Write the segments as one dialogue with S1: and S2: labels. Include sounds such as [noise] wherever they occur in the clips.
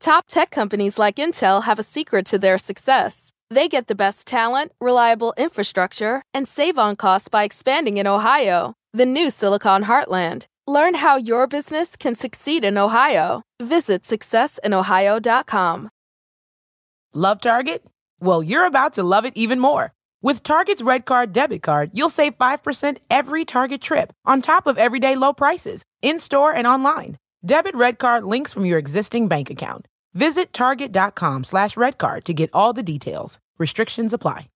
S1: Top tech companies like Intel have a secret to their success. They get the best talent, reliable infrastructure, and save on costs by expanding in Ohio, the new Silicon Heartland. Learn how your business can succeed in Ohio. Visit successinohio.com.
S2: Love Target? Well, you're about to love it even more. With Target's Red Card debit card, you'll save 5% every Target trip on top of everyday low prices, in store and online. Debit Red Card links from your existing bank account. Visit target.com slash redcard to get all the details. Restrictions apply.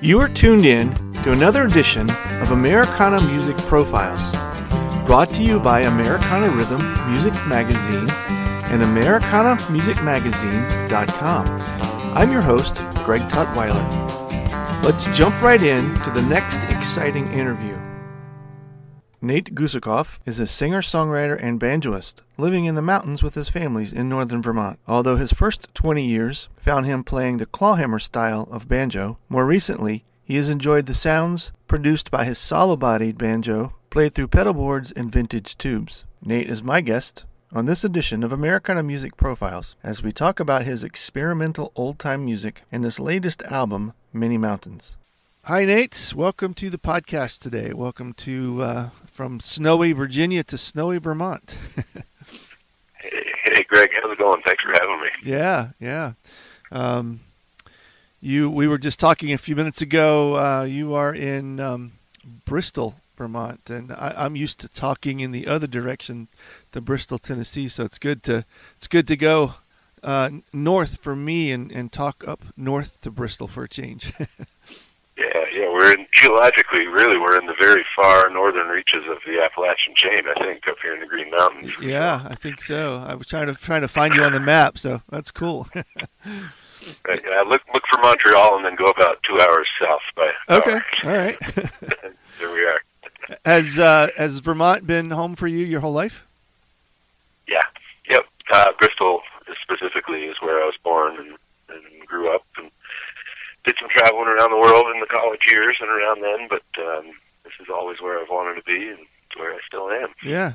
S3: You are tuned in to another edition of Americana Music Profiles, brought to you by Americana Rhythm Music Magazine and AmericanaMusicMagazine.com. I'm your host, Greg Tutwiler. Let's jump right in to the next exciting interview. Nate Gusakov is a singer songwriter and banjoist living in the mountains with his family in northern Vermont. Although his first 20 years found him playing the clawhammer style of banjo, more recently he has enjoyed the sounds produced by his solo bodied banjo played through pedal boards and vintage tubes. Nate is my guest on this edition of Americana Music Profiles as we talk about his experimental old time music and his latest album, Many Mountains. Hi, Nate. Welcome to the podcast today. Welcome to uh, from snowy Virginia to snowy Vermont.
S4: hey, hey, Greg, how's it going? Thanks for having me.
S3: Yeah, yeah. Um, you, we were just talking a few minutes ago. Uh, you are in um, Bristol, Vermont, and I, am used to talking in the other direction, to Bristol, Tennessee. So it's good to it's good to go uh, north for me and, and talk up north to Bristol for a change. [laughs]
S4: Yeah, we're in geologically, really, we're in the very far northern reaches of the Appalachian chain. I think up here in the Green Mountains.
S3: Yeah, I think so. I was trying to trying to find you on the map, so that's cool. [laughs]
S4: right, yeah, look look for Montreal and then go about two hours south by.
S3: Okay, all right. [laughs] [laughs]
S4: there we are.
S3: Has uh, has Vermont been home for you your whole life?
S4: Yeah. Yep. Uh, Bristol specifically is where I was born and, and grew up and did some traveling around the world in the college years and around then, but um, this is always where I've wanted to be and where I still am.
S3: Yeah.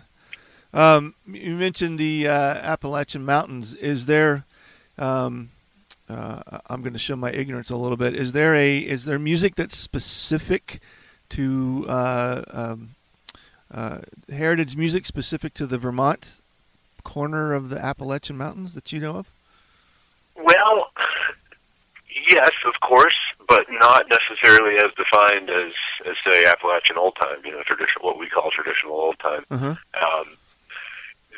S3: Um, you mentioned the uh, Appalachian Mountains. Is there? Um, uh, I'm going to show my ignorance a little bit. Is there a is there music that's specific to uh, um, uh, heritage music specific to the Vermont corner of the Appalachian Mountains that you know of?
S4: Well, yes, of course, but not necessarily as defined as, as say Appalachian old time. You know, traditional what we call traditional old time.
S3: Uh-huh.
S4: Um,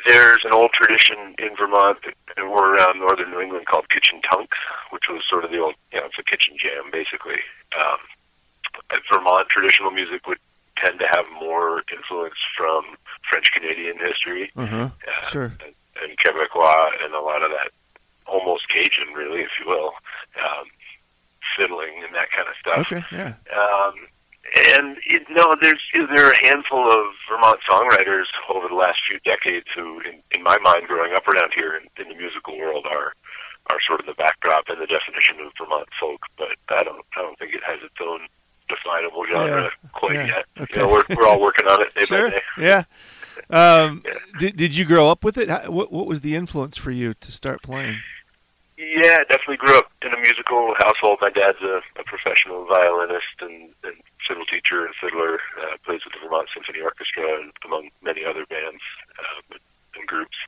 S4: there's an old tradition in Vermont and we're around northern New England called kitchen tunk, which was sort of the old, you know, it's a kitchen jam basically. Um, Vermont traditional music would tend to have more influence from French Canadian history,
S3: uh-huh. uh, sure,
S4: and, and Quebecois, and a lot of that almost Cajun, really, if you will. Um, fiddling and that kind of stuff.
S3: Okay, yeah.
S4: Um, and it, no, there's there are a handful of Vermont songwriters over the last few decades who, in, in my mind, growing up around here in, in the musical world, are are sort of the backdrop and the definition of Vermont folk. But I don't I don't think it has its own definable genre yeah, quite
S3: yeah,
S4: yet.
S3: Okay.
S4: You know, we're we're all working on it day
S3: sure.
S4: by day.
S3: Yeah. Um, [laughs]
S4: yeah.
S3: Did Did you grow up with it? How, what What was the influence for you to start playing?
S4: Yeah, definitely grew up in a musical household. My dad's a, a professional violinist and, and fiddle teacher and fiddler. Uh, plays with the Vermont Symphony Orchestra and among many other bands uh, and groups.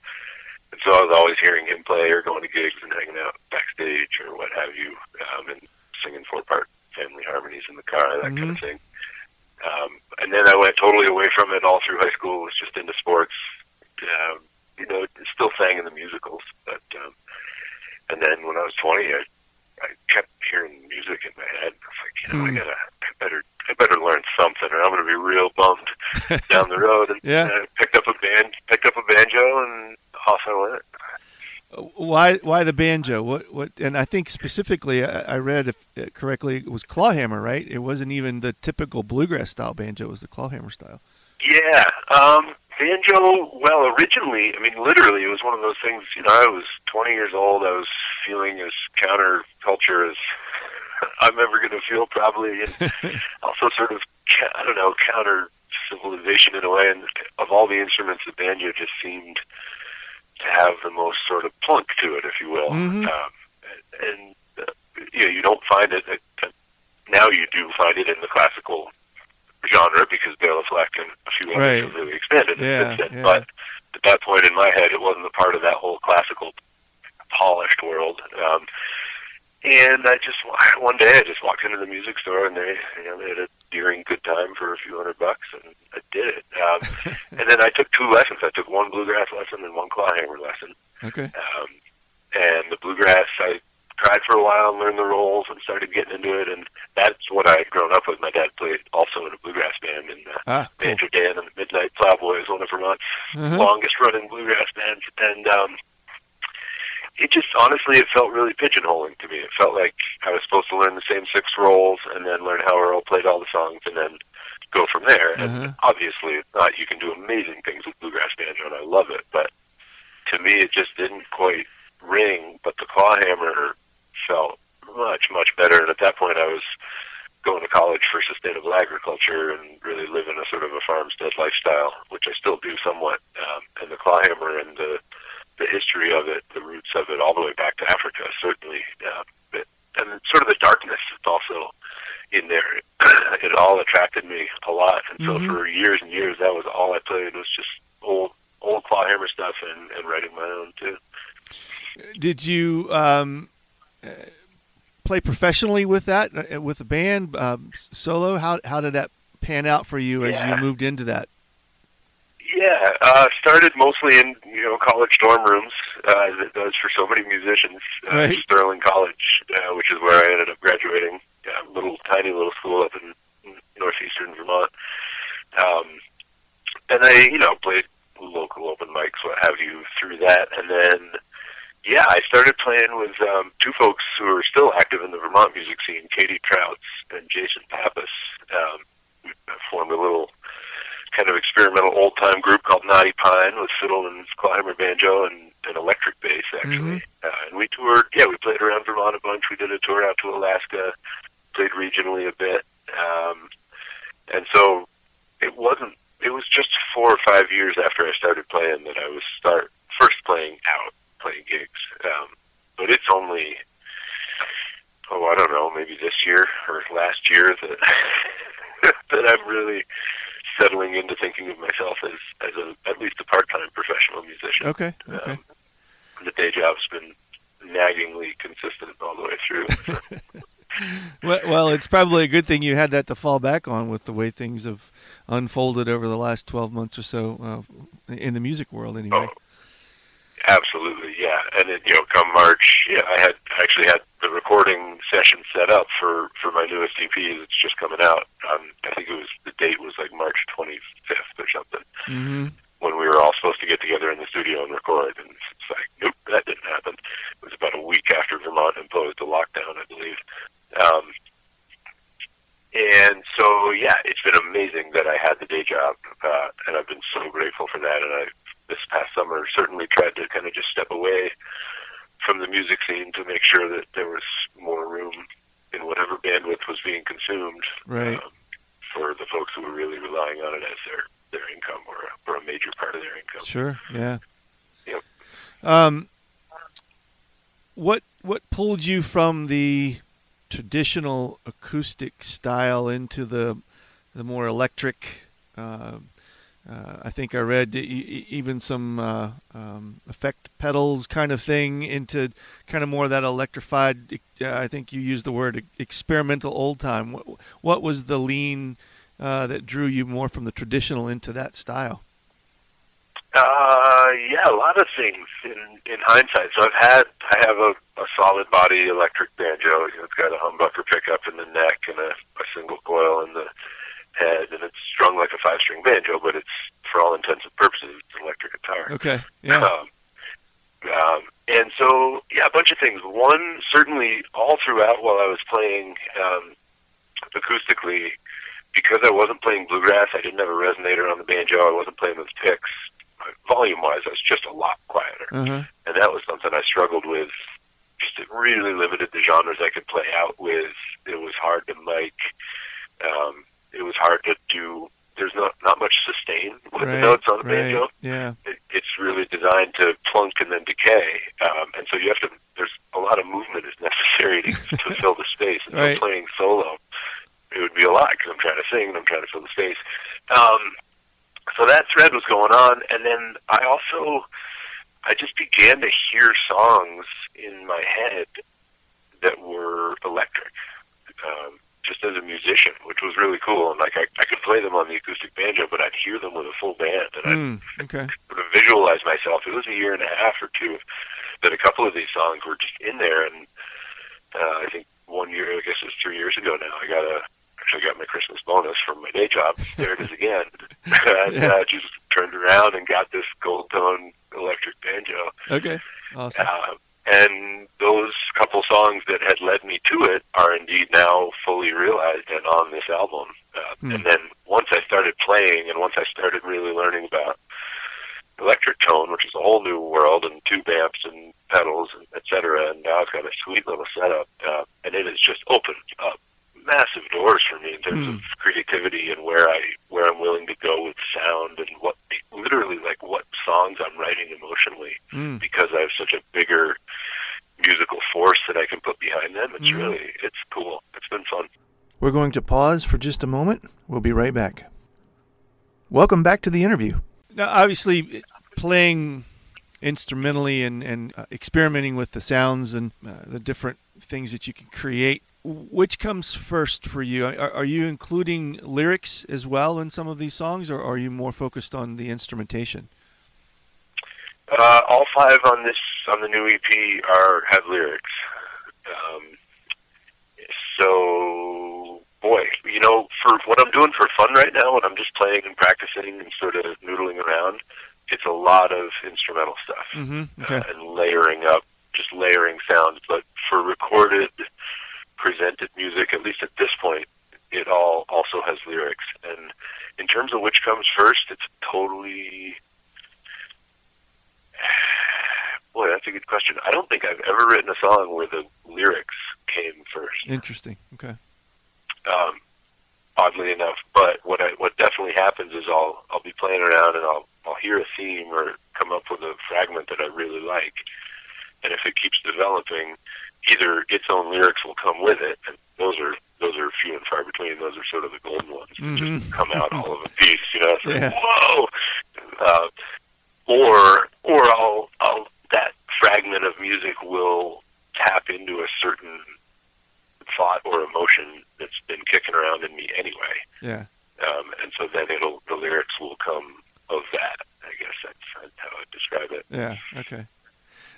S4: And so I was always hearing him play or going to gigs and hanging out backstage or what have you, um, and singing four-part family harmonies in the car, that
S3: mm-hmm.
S4: kind of thing. Um, and then I went totally away from it all through high school. It was just into sports. Um, you know, still sang in the musicals, but um, and then when I was 20, I, I kept hearing music in my head. I was like, you know,
S3: Hmm.
S4: I gotta, I better, I I better learn something, or I'm going to be real bummed down And
S3: Yeah.
S4: I picked up a band, picked up a banjo, and off I went.
S3: Why why the banjo? What what? And I think specifically, I, I read if uh, correctly, it was clawhammer, right? It wasn't even the typical bluegrass style banjo; it was the clawhammer style.
S4: Yeah, um, banjo. Well, originally, I mean, literally, it was one of those things. You know, I was 20 years old. I was feeling as counterculture as [laughs] I'm ever going to feel, probably, and [laughs] also sort of, I don't know, counter civilization in a way. And of all the instruments, the banjo just seemed to have the most sort of plunk to it, if you will.
S3: Mhm.
S4: Um, and uh, you know, you don't find it. Uh, now you do find it in the classical genre because Bela Fleck and a few others
S3: Right.
S4: have really expanded it
S3: Yeah,
S4: since then.
S3: yeah.
S4: But at that point in my head, it wasn't a part of that whole classical polished world. Um, and I just one day I just walked into the music store and they you know they had a Deering Goodtime for a few hundred bucks and I did it. Um, [laughs] and then I took two lessons. I took one bluegrass lesson and one clawhammer lesson.
S3: Okay.
S4: Um, and the bluegrass, I tried for a while and learned the rolls and started getting into it. And that's what I had grown up with. My dad played also in a bluegrass band in uh,
S3: Ah, cool.
S4: Banjo Dan and the Midnight Plowboys, one of Vermont's
S3: Uh-huh.
S4: longest running bluegrass bands. And um, it just honestly, it felt really pigeonholing to me. It felt like I was supposed to learn the same six rolls and then learn how Earl played all the songs and then go from there.
S3: Uh-huh.
S4: And obviously, it's not. You can do amazing things with bluegrass banjo, and I love it. But to me, it just didn't quite ring. But the clawhammer felt much, much better. And at that point, I was going to college for sustainable agriculture and really living a sort of a farmstead lifestyle, which I still do somewhat. Um, and the clawhammer and the the history of it, the roots of it, all the way back to Africa, certainly. Uh, but, and sort of the darkness that's also in there. [clears throat] it all attracted me a lot, and so
S3: Mhm.
S4: for years and years, that was all I played was just old old clawhammer stuff and, and writing my own too.
S3: Did you um, uh, play professionally with that uh, with the band um, solo? How how did that pan out for you as
S4: Yeah.
S3: you moved into that?
S4: Yeah, uh, started mostly in know college dorm rooms, uh, as it does for so many musicians. Uh,
S3: Right.
S4: Sterling College, uh, which is where I ended up graduating, a little tiny little school up in northeastern Vermont. Um, and I, you know, played local open mics, what have you, through that, and then yeah, I started playing with um, two folks who are still active in the Vermont music scene, Katie Trautz and Jason Pappas. Um, we formed a little kind of experimental old time group called Naughty Pine with fiddle and clawhammer banjo and an electric bass actually. Uh, and we toured. Yeah, we played around Vermont a bunch. We did a tour out to Alaska. Played regionally a bit. Um, and so it wasn't. It was just four or five years after I started playing that I was start first playing out, playing gigs. Um, but it's only oh I don't know maybe this year or last year that [laughs] that I'm really settling into thinking of myself as as a at least a part time professional musician.
S3: Okay. Okay.
S4: Um, the day job's been naggingly consistent all the way through. [laughs]
S3: Well, well, it's probably a good thing you had that to fall back on with the way things have unfolded over the last 12 months or so uh, in the music world, anyway.
S4: Oh, absolutely. And it, you know, come March, yeah, I had actually had the recording session set up for for my newest EP that's just coming out. Um, I think it was the date was like March 25th or something
S3: hmm
S4: when we were all supposed to get together in the studio and record, and it's like, nope, that didn't happen. It was about a week after Vermont imposed a lockdown, I believe. Um, and so, yeah, it's been amazing that I had the day job, uh, and I've been so grateful for that. And I, this past summer, certainly tried to kind of just step away from the music scene to make sure that there was more room in whatever bandwidth was being consumed
S3: Right.
S4: um, for the folks who were really relying on it as their their income or, or a major part of their income.
S3: Sure. Yeah.
S4: Yep.
S3: Um, what what pulled you from the traditional acoustic style into the the more electric? Uh, uh, I think I read even some uh, um, effect pedals kind of thing into kind of more that electrified. Uh, I think you used the word experimental old time. What, what was the lean uh, that drew you more from the traditional into that style?
S4: Uh, yeah, a lot of things in in hindsight. So I've had I have a, a solid body electric banjo. You know, it's got a humbucker pickup in the neck and a, a single coil in the head, and it's strung like a five string banjo, but it's for all intents and purposes it's an electric guitar.
S3: Okay. Yeah.
S4: Um, um, and so, yeah, a bunch of things. One, certainly, all throughout while I was playing um, acoustically, because I wasn't playing bluegrass, I didn't have a resonator on the banjo. I wasn't playing with picks. Volume-wise, I was just a lot quieter,
S3: Uh-huh.
S4: and that was something I struggled with. Just it really limited the genres I could play out with. It was hard to mic. Um, it was hard to do. There's not not much sustain with the notes on the
S3: right.
S4: banjo
S3: Yeah.
S4: it, it's really designed to plunk and then decay, um, and so you have to. There's a lot of movement is [laughs] necessary to, to [laughs] fill the space. And
S3: Right.
S4: so playing solo, it would be a lot because I'm trying to sing and I'm trying to fill the space. Um, so that thread was going on, and then I also, I just began to hear songs in my head that were electric. Um, just as a musician, which was really cool, and like I, I could play them on the acoustic banjo, but I'd hear them with a full band, and
S3: Mm, okay.
S4: sort of visualize myself. It was a year and a half or two that a couple of these songs were just in there, and uh, I think one year, I guess it was three years ago now, I got a actually got my Christmas bonus from my day job. There it is again, [laughs] and
S3: Yeah.
S4: uh, just turned around and got this Gold Tone electric banjo.
S3: Okay. Awesome.
S4: Uh, and those couple songs that had led me to it are indeed now fully realized and on this album. Uh,
S3: Hmm.
S4: And then once I started playing and once I started really learning about electric tone, which is a whole new world, and tube amps and pedals, and et cetera, and now I've got a sweet little setup, uh, and it has just opened up massive doors for me in terms
S3: Hmm.
S4: of creativity and where I where I'm willing to go with sound and what literally like what songs I'm writing emotionally
S3: Mm.
S4: because I have such a bigger musical force that I can put behind them. It's
S3: Mhm.
S4: really it's cool. It's been fun.
S3: We're going to pause for just a moment. We'll be right back. Welcome back to the interview. Now, obviously, playing instrumentally and, and uh, experimenting with the sounds and uh, the different things that you can create, which comes first for you? Are, are you including lyrics as well in some of these songs, or are you more focused on the instrumentation?
S4: Uh, all five on this on the new EP are have lyrics. Um, so boy, you know, for what I'm doing for fun right now, when I'm just playing and practicing and sort of noodling around, it's a lot of instrumental stuff.
S3: Mm-hmm.
S4: uh, and layering up, just layering sounds. But for recorded, presented music, at least at this point, it all also has lyrics. And in terms of which comes first, it's totally. [sighs] Boy, that's a good question. I don't think I've ever written a song where the lyrics came first
S3: Interesting. Okay.
S4: um, oddly enough. But what I, what definitely happens is I'll I'll be playing around and I'll I'll hear a theme or come up with a fragment that I really like, and if it keeps developing, either its own lyrics will come with it, and those are those are few and far between. Those are sort of the golden ones that
S3: Mhm.
S4: just come out all of a piece. You know, it's like, whoa. Uh, or or I'll I'll that fragment of music will tap into a certain thought or emotion that's been kicking around in me anyway.
S3: Yeah.
S4: Um, and so then it'll the lyrics will come of that. I guess that's, that's how I describe it.
S3: Yeah. Okay.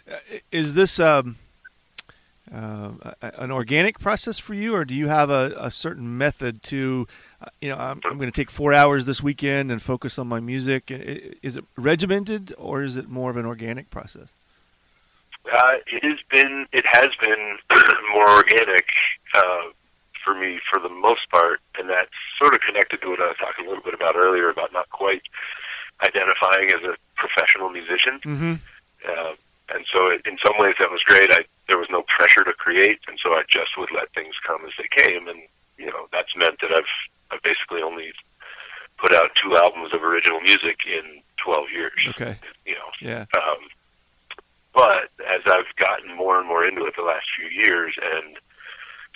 S3: Uh, Is this um, uh, an organic process for you, or do you have a, a certain method to, uh, you know, I'm, I'm going to take four hours this weekend and focus on my music? Is it regimented, or is it more of an organic process?
S4: Uh, it has been it has been [clears throat] more organic uh, for me for the most part, and that's sort of connected to what I was talking a little bit about earlier about not quite identifying as a professional musician.
S3: Mm-hmm.
S4: And so, it, in some ways, that was great. I there was no pressure to create, and so I just would let things come as they came. And you know, that's meant that I've I've basically only put out two albums of original music in 12 years.
S3: Okay.
S4: You know,
S3: Yeah.
S4: um, but as I've gotten more and more into it the last few years and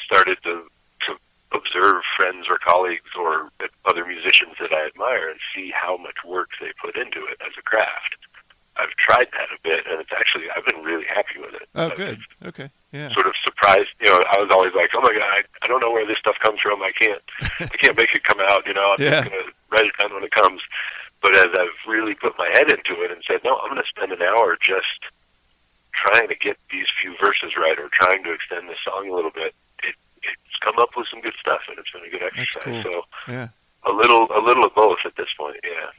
S4: started to, to observe friends or colleagues or other musicians that I admire and see how much work they put into it as a craft, I've tried that a bit, and it's actually I've been really happy with it.
S3: Oh,
S4: I've
S3: good. Okay. Yeah.
S4: Sort of surprised, you know. I was always like, "Oh my god, I, I don't know where this stuff comes from. I can't, I can't make it come out." You know, I'm
S3: Yeah.
S4: just gonna write it down when it comes. But as I've really put my head into it and said, "No, I'm going to spend an hour just trying to get these few verses right, or trying to extend the song a little bit," it, it's come up with some good stuff, and it's been a good exercise.
S3: cool.
S4: So
S3: Yeah.
S4: a little a little of both at this point. Yeah.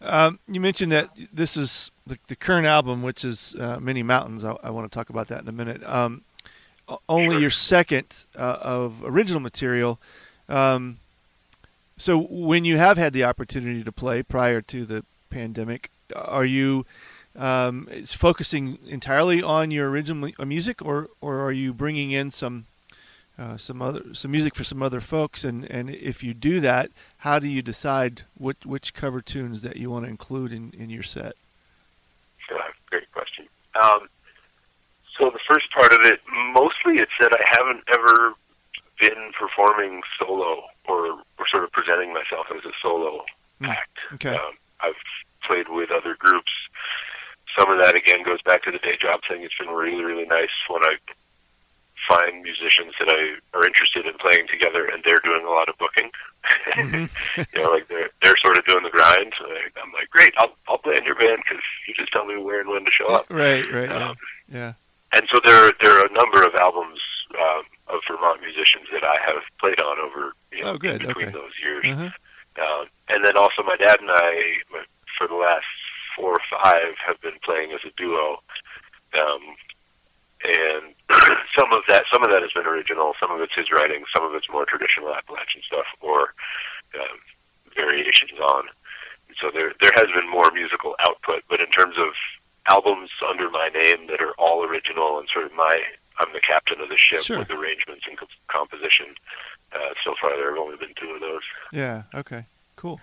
S3: Um, you mentioned that this is the, the current album, which is uh, Many Mountains. I, I, want to talk about that in a minute. Um, only sure. your second uh, of original material. Um, so when you have had the opportunity to play prior to the pandemic, are you um, focusing entirely on your original music, or or are you bringing in some uh, some other some music for some other folks? And, and if you do that, how do you decide which which cover tunes that you want to include in, in your set?
S4: great question. Um, so the first part of it, mostly it's that I haven't ever been performing solo or, or sort of presenting myself as a solo mm. act.
S3: Okay.
S4: Um, I've played with other groups. Some of that again goes back to the day job thing. It's been really, really nice when I find musicians that I are interested in playing together, and they're doing a lot of booking. Mm-hmm. [laughs] you know, like they're they're sort of doing the grind. So I'm like, great, I'll I'll play in your band because you just tell me where and when to show up.
S3: Right, right, um, yeah.
S4: And so there there are a number of albums um, of Vermont musicians that I have played on over you know,
S3: oh, good.
S4: between
S3: okay.
S4: those years.
S3: Uh-huh.
S4: Um, and then also my dad and I, for the last four or five, have been playing as a duo. Um, and [clears throat] some of that some of that has been original, some of it's his writing, some of it's more traditional Appalachian stuff or um, variations on. So there there has been more musical output, but in terms of albums under my name that are all original and sort of my I'm the captain of the ship
S3: sure.
S4: with arrangements and comp- composition. Uh, so far, there have only been two of those.
S3: Yeah. Okay. Cool.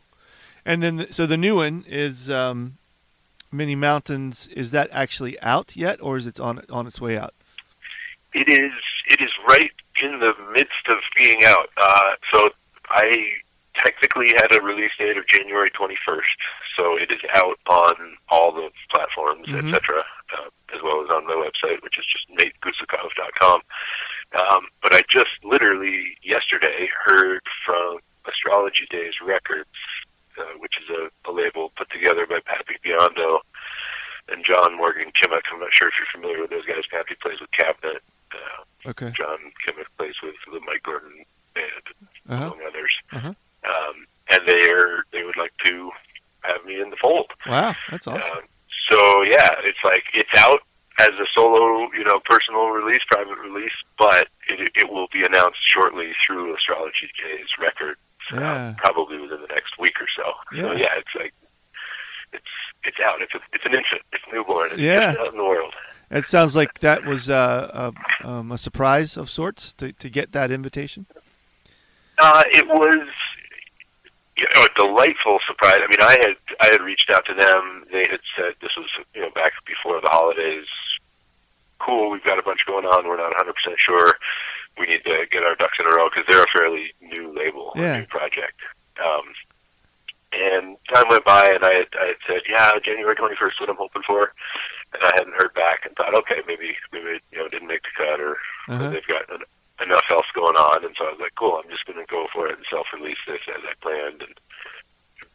S3: And then, so the new one is um, Many Mountains. Is that actually out yet, or is it on on its way out?
S4: It is. It is right in the midst of being out. Uh, so I technically had a release date of January 21st, so it is out on all the platforms, mm-hmm. etc., uh, as well as on my website, which is just nategusakov.com. Um, but I just literally yesterday heard from Astrology Days Records, uh, which is a, a label put together by Pappy Biondo and John Morgan Kimock. I'm not sure if you're familiar with those guys. Pappy plays with Cabinet. Uh,
S3: okay.
S4: John Kimock plays with the Mike Gordon Band,
S3: uh-huh.
S4: among others.
S3: Uh-huh.
S4: Um, and they are they would like to have me in the fold.
S3: Wow, that's awesome.
S4: Um, so yeah, it's like it's out as a solo, you know, personal release, private release, but it, it will be announced shortly through Astrology Days Records,
S3: uh, yeah.
S4: uh, probably within the next week or so.
S3: Yeah.
S4: So yeah, it's like it's it's out. It's a, it's an infant. It's newborn. It's
S3: yeah.
S4: out in the world.
S3: It sounds like that was uh, a, um, a surprise of sorts to to get that invitation.
S4: Uh, it was you know, a delightful surprise. I mean, I had I had reached out to them. They had said this was you know back before the holidays. Cool, we've got a bunch going on. We're not 100 percent sure. We need to get our ducks in a row because they're a fairly new label,
S3: yeah.
S4: a new project. Um, and time went by, and I had, I had said, yeah, January 21st, what I'm hoping for. And I hadn't heard back, and thought, okay, maybe maybe it, you know didn't make the cut, or
S3: uh-huh.
S4: they've got an, enough else going on, and so I was like, cool, I'm just going to go for it and self-release this as I planned and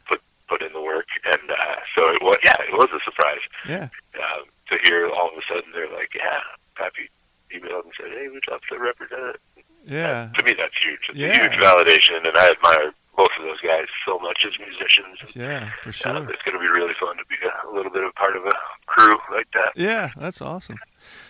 S4: put put in the work. And uh, so it was, yeah, it was a surprise.
S3: Yeah.
S4: Um, to hear all of a sudden they're like, yeah, Pappy emailed and said, hey, we'd love to represent it.
S3: Yeah.
S4: Uh, to me, that's huge. It's
S3: yeah.
S4: a huge validation, and I admire both of those guys so much as musicians.
S3: Yeah, for sure.
S4: Uh, it's going to be really fun to be a, a little bit of a part of a crew like that.
S3: Yeah, that's awesome.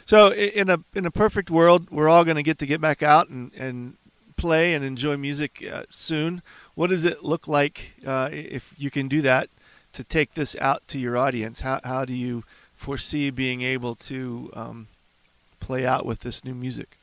S3: So in a in a perfect world, we're all going to get to get back out and, and play and enjoy music uh, soon. What does it look like uh, if you can do that to take this out to your audience? How how do you foresee being able to um, play out with this new music?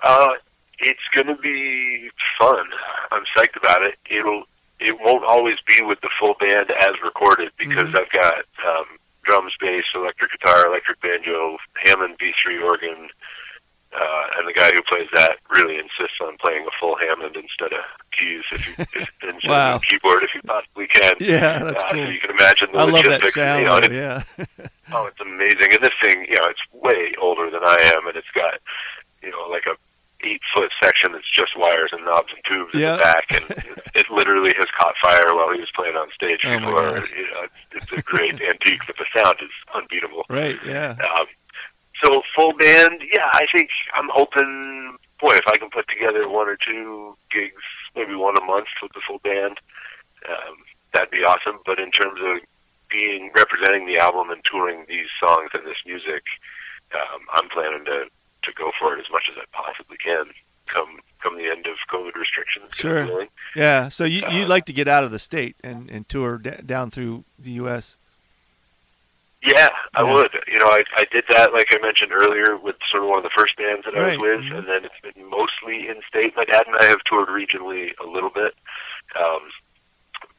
S4: Uh, it's going to be fun. I'm psyched about it. It'll it won't always be with the full band as recorded because
S3: Mhm.
S4: I've got um, drums, bass, electric guitar, electric banjo, Hammond B3 organ, uh, and the guy who plays that really insists on playing a full Hammond instead of keys if you [laughs] if, instead
S3: Wow.
S4: of keyboard if you possibly can. [laughs]
S3: Yeah, that's
S4: uh,
S3: cool.
S4: So you can imagine the
S3: I love that sound.
S4: you know,
S3: though, yeah. [laughs]
S4: Oh, it's amazing. And this thing, you know, it's way older than I am, and it's got, you know, like a eight foot section that's just wires and knobs and tubes in the back, and [laughs] it, it literally has caught fire while he was playing on stage
S3: Oh,
S4: before. You know, it's, it's a great [laughs] antique, but the sound is unbeatable.
S3: right. Yeah.
S4: Um, so full band, yeah, I think I'm hoping boy, if I can put together one or two gigs, maybe one a month with the full band, um, that'd be awesome. But in terms of being representing the album and touring these songs and this music, um, I'm planning to to go for it as much as I possibly can. Come come the end of COVID restrictions.
S3: Sure. Yeah. So you you'd uh, like to get out of the state and and tour d- down through the U.S.
S4: Yeah, I yeah. would. You know, I I did that like I mentioned earlier with sort of one of the first bands that right. I was with, mm-hmm. and then it's been mostly in state. My dad and I have toured regionally a little bit, um,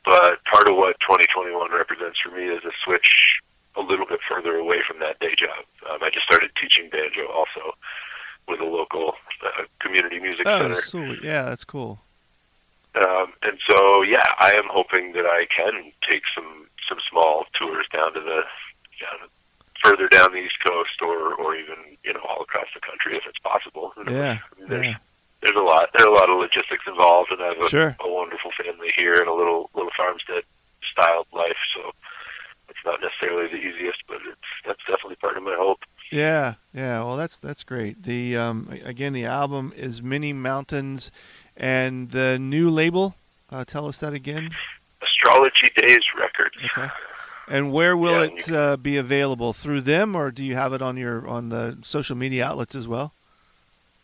S4: but part of what 2021 represents for me is a switch a little bit further away from that day job. Um, I just started teaching banjo also with a local uh, community music
S3: oh,
S4: center.
S3: Sweet. Yeah, that's cool.
S4: Um, and so, yeah, I am hoping that I can take some some small tours down to the down, further down the East Coast, or or even you know all across the country if it's possible.
S3: Yeah,
S4: I mean, there's
S3: yeah.
S4: there's a lot there are a lot of logistics involved, and I have a,
S3: sure.
S4: a wonderful family here and a little little farmstead styled life. So it's not necessarily the easiest, but it's that's definitely part of my hope.
S3: Yeah, yeah. Well, that's that's great. The um, again, the album is Many Mountains, and the new label. Uh, tell us that again.
S4: Astrology Days Records.
S3: Okay. And where will yeah, it uh, be available through them, or do you have it on your on the social media outlets as well?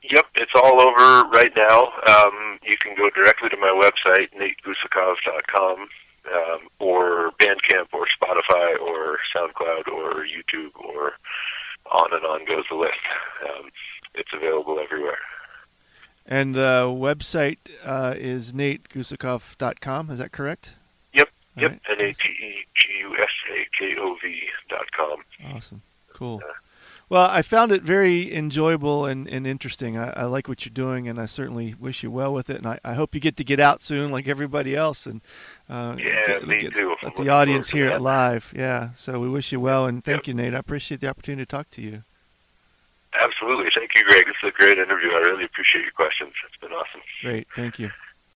S4: Yep, it's all over right now. Um, you can go directly to my website, nategusakov.com, um, Bandcamp, or Spotify, or SoundCloud, or YouTube, or on and on goes the list. Um, it's available everywhere.
S3: And the website uh, is nategusakov.com. Is that correct?
S4: Yep, right. N A T E G U S A K O V dot com.
S3: Awesome, cool. Well, I found it very enjoyable and, and interesting. I, I, like what you're doing, and I certainly wish you well with it. And I, I hope you get to get out soon, like everybody else, and
S4: uh, yeah, get, me
S3: get,
S4: too.
S3: Let the audience hear it live. Yeah, so we wish you well, and thank yep. you, Nate. I appreciate the opportunity to talk to you.
S4: Absolutely, thank you, Greg. This is a great interview. I really appreciate your questions. It's been awesome.
S3: Great, thank you.